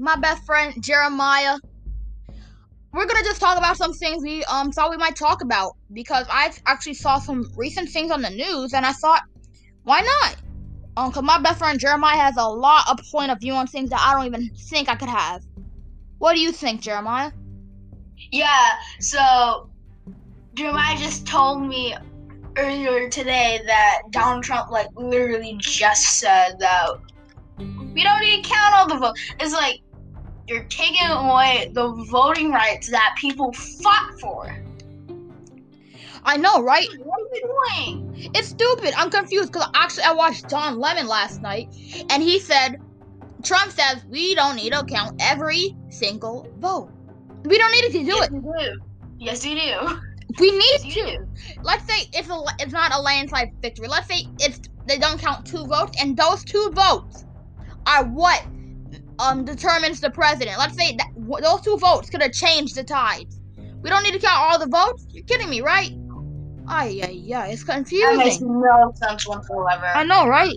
my best friend Jeremiah. We're gonna just talk about some things we um thought we might talk about because I actually saw some recent things on the news and I thought, why not? Um, cause my best friend Jeremiah has a lot of point of view on things that I don't even think I could have. What do you think, Jeremiah? Yeah, so Jeremiah just told me earlier today that Donald Trump like literally just said that we don't need to count all the votes. It's like you're taking away the voting rights that people fought for. I know, right? What are you doing? It's stupid. I'm confused because actually I watched Don Lemon last night, and he said, Trump says we don't need to count every single vote. We don't need to do yes, it. You do. Yes, you do. We need Yes, to. do. Let's say it's a it's not a landslide victory. Let's say it's they don't count two votes, and those two votes are what um determines the president. Let's say that those two votes could have changed the tides. We don't need to count all the votes. You're kidding me, right? Ay yeah yeah, it's That makes no sense whatsoever. I know, right?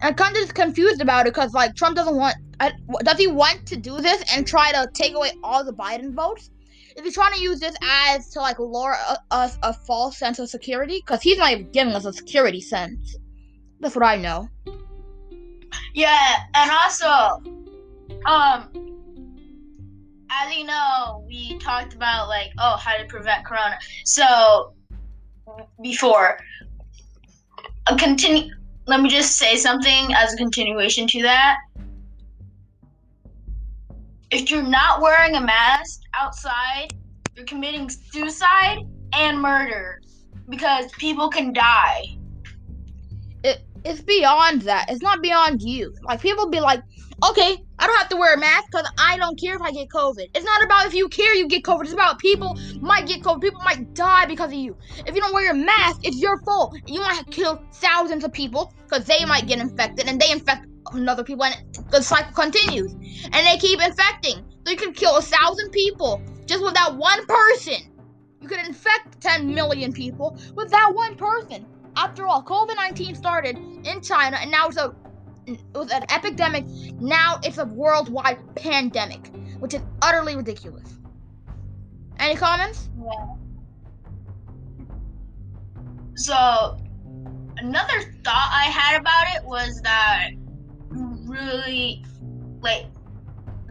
And I'm kind of just confused about it because like Trump doesn't want. I, does he want to do this and try to take away all the Biden votes? Is he trying to use this as to like lure a- us a, false sense of security? Because he's not even giving us a security sense. That's what I know. Yeah, and also, um, as you know, we talked about like, oh, how to prevent corona. So before, a continue. Let me just say something as a continuation to that. If you're not wearing a mask outside, you're committing suicide and murder because people can die. It it's beyond that. It's not beyond you. Like people be like, okay, I don't have to wear a mask because I don't care if I get COVID. It's not about if you care you get COVID. It's about people might get COVID. People might die because of you. If you don't wear your mask, it's your fault. You might kill thousands of people because they might get infected and they infect another people and the cycle continues. And they keep infecting. So you can kill a thousand people just with that one person. You could infect 10 million people with that one person. After all, COVID 19 started in China and now it's a it was an epidemic. Now it's a worldwide pandemic, which is utterly ridiculous. Any comments? Yeah. So, another thought I had about it was that really, like,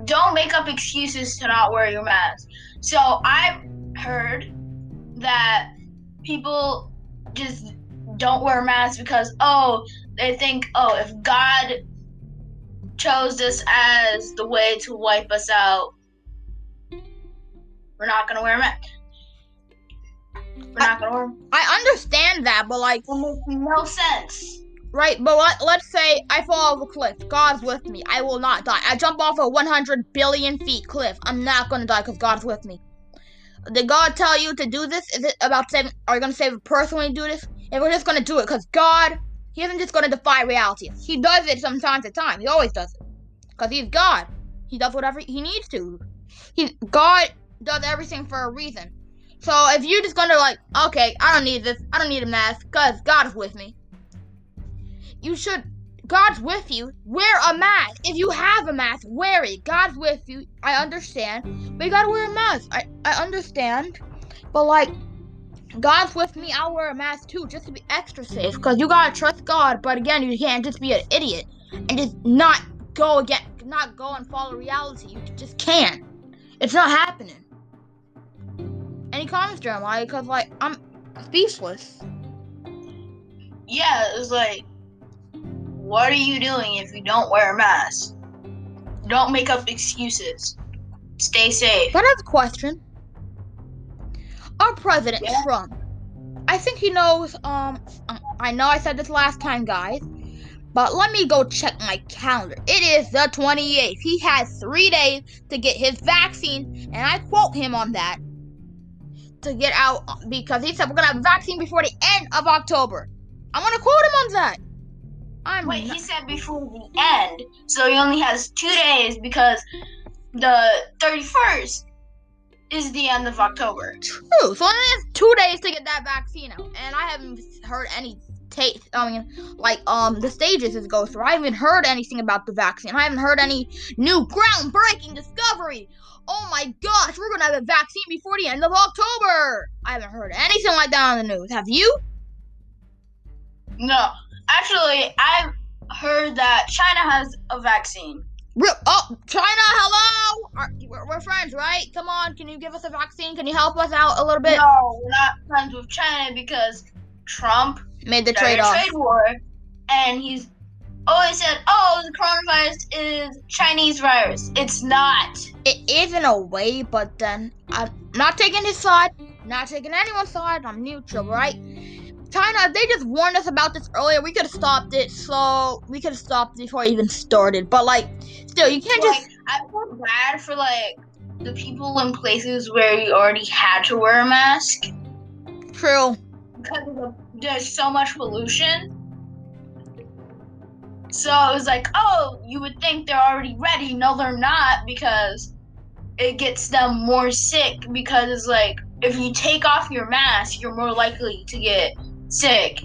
don't make up excuses to not wear your mask. So, I've heard that people just don't wear masks because, oh, they think, oh, if God chose this as the way to wipe us out, we're not gonna wear a mask. We're not gonna wear. I understand that, but like, It makes no sense. right? But let, let's say I fall off a cliff. God's with me. I will not die. I jump off a 100 billion feet cliff. I'm not gonna die because God's with me. Did God tell you to do this? Is it about saving? Are you gonna save a person when you do this? If we're just gonna do it, because God, He isn't just gonna defy reality. He does it time to time. He always does it, because He's God. He does whatever He needs to. He God does everything for a reason. So if you're just gonna like, okay, I don't need this. I don't need a mask, cause God's with me. You should. God's with you. Wear a mask. If you have a mask, wear it. God's with you. I understand. But you gotta wear a mask. I, I understand. But like God's with me, I'll wear a mask too, just to be extra safe. Cause you gotta trust God, but again, you can't just be an idiot and just not go again not go and follow reality. You just can't. It's not happening. Any comments, Jeremiah? Cause like I'm speechless. Yeah, it's like, what are you doing if you don't wear a mask? Don't make up excuses. Stay safe. But I have a question. Our president Yeah. Trump, I think he knows. Um, um, I know I said this last time, guys, but let me go check my calendar. It is the 28th. He has three days to get his vaccine, and I quote him on that to get out uh, because he said we're gonna have a vaccine before the end of October. I'm gonna quote him on that. I'm Wait, not- he said before the end, so he only has two days because the 31st is the end of October. True. So only has two days to get that vaccine out, and I haven't heard any taste. I mean, like um the stages it goes through. I haven't heard anything about the vaccine. I haven't heard any new groundbreaking discovery. Oh my gosh, we're gonna have a vaccine before the end of October. I haven't heard anything like that on the news. Have you? No, actually, I've heard that China has a vaccine. Oh, China, hello! Are, we're, we're friends, right? Come on, can you give us a vaccine? Can you help us out a little bit? No, we're not friends with China because Trump Made the trade off. trade war, and he's always said, "Oh, the coronavirus is Chinese virus." It's not. It is in a way, but then I'm not taking his side, not taking anyone's side. I'm neutral, right? China, they just warned us about this earlier. We could have stopped it, so we could have stopped before it even started. But like, still, you can't Like, just. I feel bad for like the people in places where you already had to wear a mask True. because of the, there's so much pollution. So it was like, oh, you would think they're already ready. No, they're not because it gets them more sick. Because it's like, if you take off your mask, you're more likely to get sick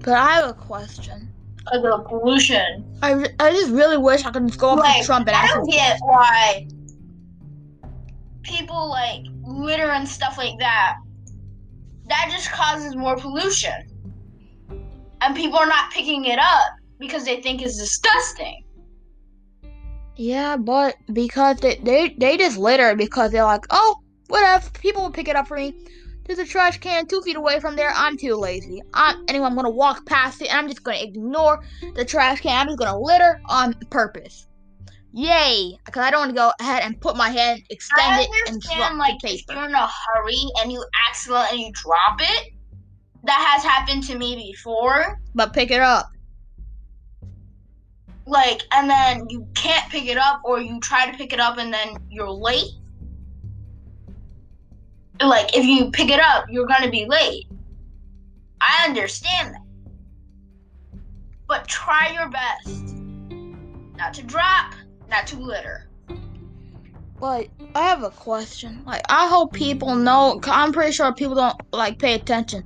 But I have a question. because of pollution. I, I just really wish I could just go up Like, to Trump and I ask him. don't get why people like litter and stuff like that. That just causes more pollution. And people are not picking it up because they think it's disgusting. Yeah, but because they, they they just litter because they're like, oh, whatever, people will pick it up for me. There's a trash can two feet away from there. I'm too lazy. I'm anyway. I'm gonna walk past it and I'm just gonna ignore the trash can. I'm just gonna litter on purpose. Yay! Because I don't want to go ahead and put my hand, extend I it, and drop like, the if paper. you're in a hurry and you accidentally drop it. That has happened to me before. But pick it up. Like, and then you can't pick it up, or you try to pick it up and then you're late. Like, if you pick it up, you're gonna be late. I understand that. But try your best not to drop, not to litter. But I have a question. Like, I hope people know. i I'm pretty sure people don't like pay attention.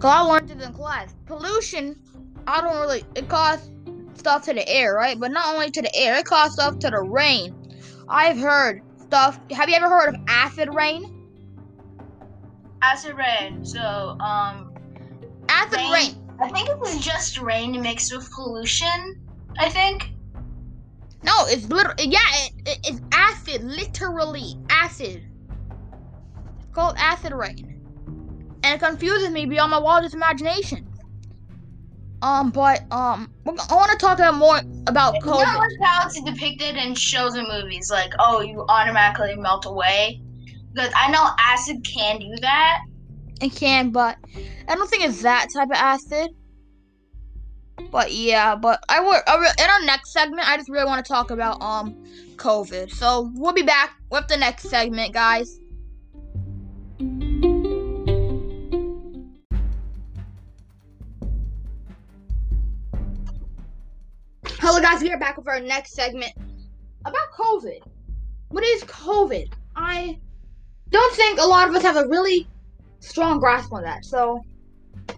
Cause I learned it in class. Pollution. I don't really. It causes stuff to the air, right? But not only to the air, it causes stuff to the rain. I've heard stuff. Have you ever heard of acid rain? Acid rain. So, um, Acid Rain? rain. I think it was just rain mixed with pollution. I think. No, it's literally. Yeah, it, it, it's acid. Literally acid. It's called acid rain, and it confuses me beyond my wildest imagination. Um, but um, I want to talk about more about COVID. not like how it's depicted in shows and movies, like, oh, you automatically melt away. Because I know acid can do that. It can, but I don't think it's that type of acid. But yeah, but I will. In our next segment, I just really want to talk about um COVID. So we'll be back with the next segment, guys. Hello, guys. We are back with our next segment about COVID. What is COVID? I don't think a lot of us have a really strong grasp on that. So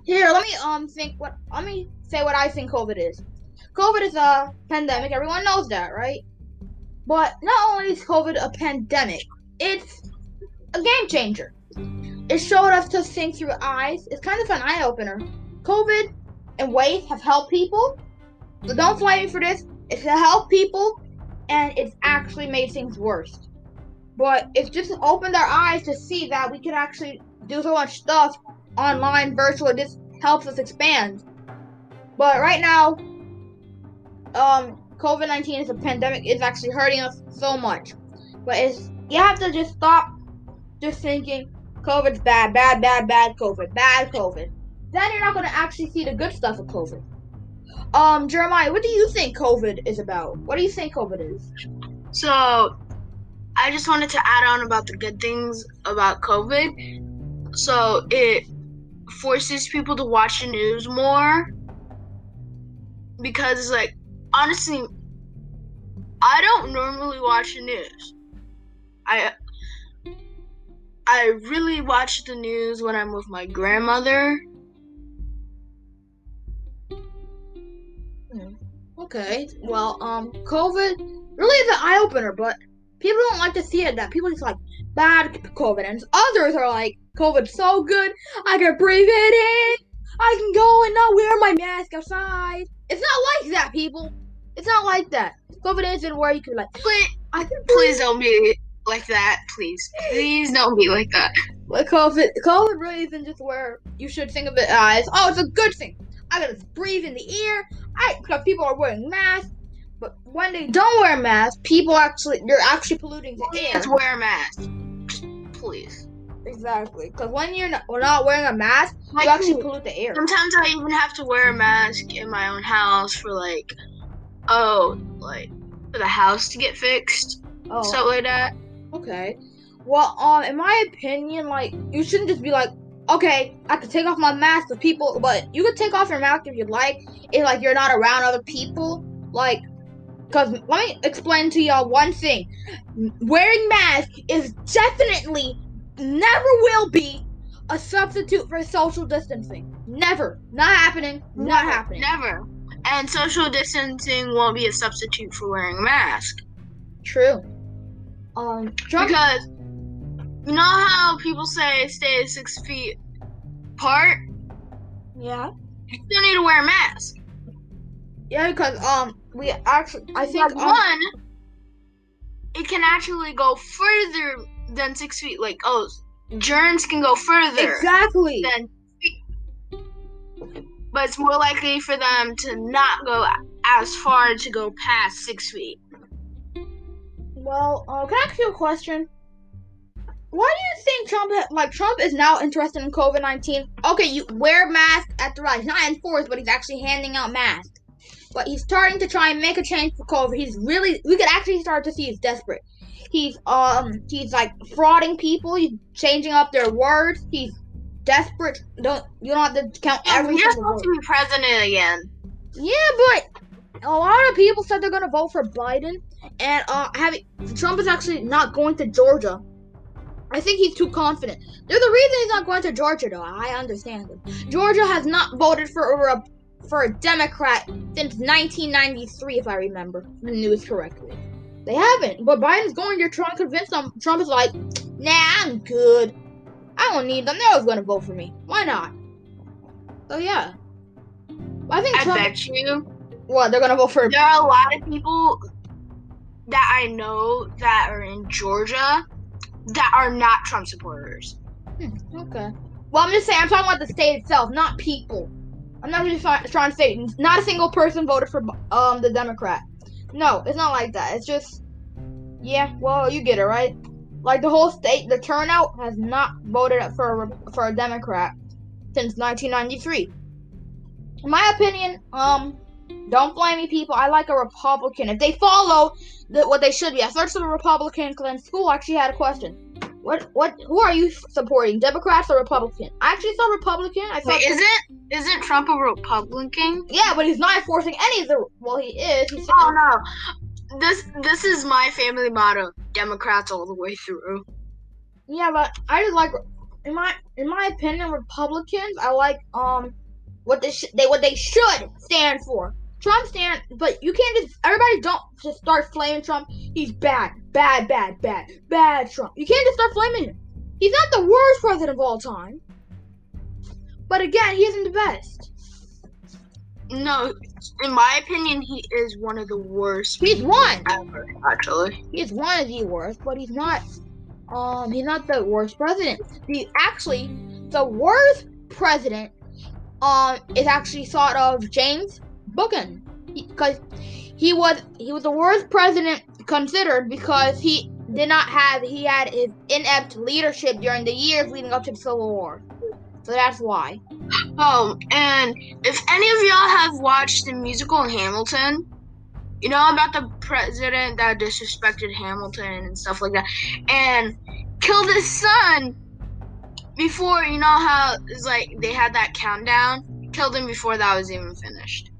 here, let me um think what let me say what I think COVID is. COVID is a pandemic. Everyone knows that, right? But not only is COVID a pandemic, it's a game changer. It showed us to think through eyes. It's kind of an eye opener. COVID and ways have helped people. So don't blame me for this. It's to help people, and it's actually made things worse. But it's just opened our eyes to see that we could actually do so much stuff online, virtual. It just helps us expand. But right now, um, COVID nineteen is a pandemic. It's actually hurting us so much. But it's you have to just stop just thinking COVID's bad, bad, bad, bad COVID, bad COVID. Then you're not gonna actually see the good stuff of COVID. Um, Jeremiah, what do you think COVID is about? What do you think COVID is? So, I just wanted to add on about the good things about COVID. So it forces people to watch the news more because, like, honestly, I don't normally watch the news. I I really watch the news when I'm with my grandmother. Hmm. Okay, well, um, COVID really the eye opener, but people don't like to see it. That people just like bad COVID, and others are like COVID's so good, I can breathe it in. I can go and not wear my mask outside. It's not like that, people. It's not like that. COVID isn't where you can like. Please, I can please don't be like that. Please, please don't be like that. But COVID, COVID really isn't just where you should think of it as. Oh, it's a good thing. I gotta breathe in the air. I because people are wearing masks. But when they don't wear masks, people actually you're actually polluting the air. Please wear a mask. Please. Exactly. Because when you're not, we're not wearing a mask, Like, you actually pollute the air. Sometimes I even have to wear a mask in my own house for like, oh, like for the house to get fixed, Oh, stuff like that. okay. Well, um, in my opinion, like you shouldn't just be like, okay, I could take off my mask with people, but you could take off your mask if you'd like, if like you're not around other people, like. Cause let me explain to y'all one thing: wearing mask is definitely never will be a substitute for social distancing. Never, not happening, not Never, happening. Never. And social distancing won't be a substitute for wearing a mask. True. Um, Trump. Because you know how people say stay six feet apart? yeah. You still need to wear a mask. Yeah, because um, we actually, I think Like, one, it can actually go further than six feet. Like, oh, germs can go further exactly. than but it's more likely for them to not go as far to go past six feet. Well, uh, can I ask you a question? Why do you think Trump, ha- like Trump, is now interested in COVID nineteen? Okay, you wear mask at the rally. He's not enforced, but he's actually handing out masks. But he's starting to try and make a change for COVID. He's really, we could actually start to see he's desperate. He's um, he's like frauding people. He's changing up their words. He's desperate. Don't you don't have to count every You're supposed to be president again. Yeah, but a lot of people said they're gonna vote for Biden, and uh, having Trump is actually not going to Georgia. I think he's too confident. There's a reason he's not going to Georgia, though. I understand him. Georgia has not voted for over a for a Democrat since 1993, if I remember the news correctly. They haven't, but Biden's going there trying to convince them. Trump is like, "Nah, I'm good. I don't need them. They're always going to vote for me. Why not?" So yeah, I think I bet you What they're gonna vote for? there are a lot of people that I know that are in Georgia that are not Trump supporters. Hmm, okay. Well, I'm just saying. I'm talking about the state itself, not people. I'm not really try- trying to say not a single person voted for um the Democrat. No, it's not like that. It's just yeah. Well, you get it right. Like the whole state, the turnout has not voted for a, for a Democrat since 1993. In my opinion, um, don't blame me, people. I like a Republican if they follow the, what they should be. I searched for the Republican in school I actually had a question. What what who are you supporting? Democrats or Republican? I actually saw Republican. I thought Wait, isn't isn't Trump a Republican? yeah, but he's not enforcing any of the well he is. He's Oh no. This this is my family motto. Democrats all the way through. Yeah, but I just like in my in my opinion Republicans I like um what they sh- they what they should stand for. Trump stand but you can't just everybody don't just start flaming Trump. He's bad, bad, bad, bad, bad Trump. You can't just start flaming him. He's not the worst president of all time. But again, he isn't the best. No, in my opinion, he is one of the worst He's one. ever. Actually, He's one of the worst, but he's not. Um, he's not the worst president. The actually, the worst president, um, is actually thought of James Buchanan, because he was he was the worst president considered because he did not have he had his inept leadership during the years leading up to the Civil War. So that's why. Oh, and if any of y'all have watched the musical Hamilton, you know about the president that disrespected Hamilton and stuff like that, and killed his son before. You know how it's like they had that countdown. Killed him before that was even finished.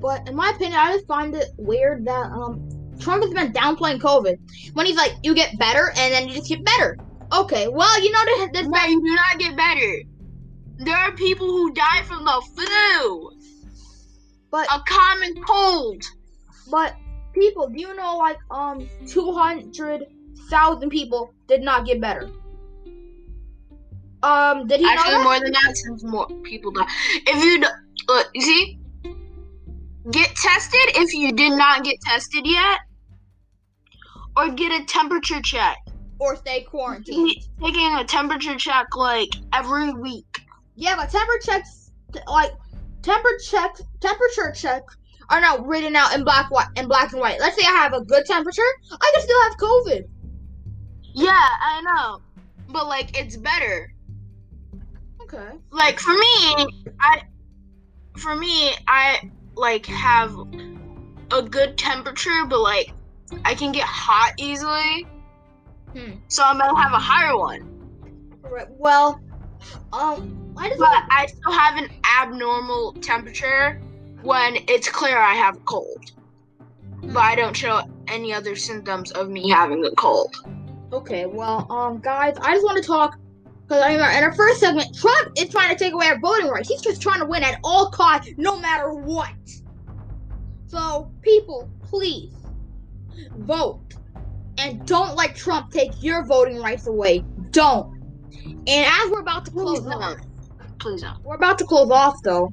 But in my opinion, I just find it weird that um Trump has been downplaying COVID when he's like, you get better and then you just get better. Okay, well, you know, there's, there's No, you do not get better. There are people who die from the flu. But a common cold. but people, do you know like um two hundred thousand people did not get better? Um, did he know Actually, more than that, since more people die. If you, look, you see, get tested if you did not get tested yet, or get a temperature check. or stay quarantined? Taking a temperature check like every week. Yeah, but temperature checks, like temperature checks, temperature checks are not written out in black, white, in black and white. Let's say I have a good temperature, I can still have COVID. Yeah, I know, but like it's better. Okay. Like for me, I, for me, I like have a good temperature, but like I can get hot easily. Hmm. So I'm gonna have a higher one. Right. Well, um, I just But I still have an abnormal temperature when it's clear I have a cold. But I don't show any other symptoms of me having a cold. Okay, well, um, guys, I just want to talk because in our first segment, Trump is trying to take away our voting rights. He's just trying to win at all costs, no matter what. So, people, please vote and don't let Trump take your voting rights away. Don't. And as we're about to Please close off, don't. Please don't. we're about to close off though.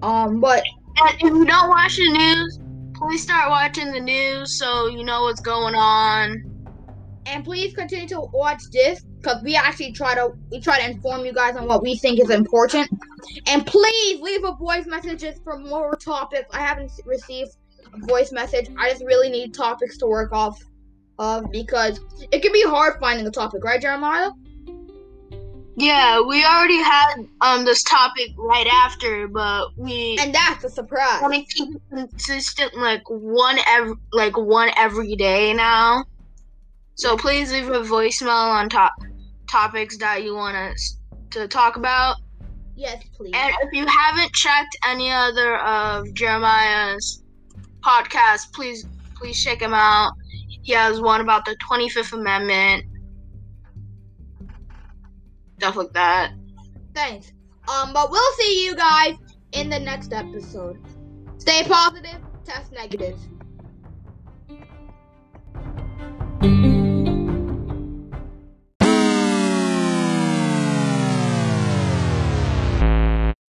Um, but And if you don't watch the news, please start watching the news so you know what's going on. And please continue to watch this because we actually try to we try to inform you guys on what we think is important. And please leave a voice messages for more topics. I haven't received a voice message. I just really need topics to work off of because it can be hard finding a topic right jeremiah? Yeah, we already had um this topic right after, but we and that's a surprise. want to keep consistent, like one every like one every day now. So please leave a voicemail on top topics that you want us to talk about. yes please And if you haven't checked any other of Jeremiah's podcasts, please please check him out. He has one about the Twenty Fifth Amendment, stuff like that. thanks um but we'll see you guys in the next episode stay positive test negative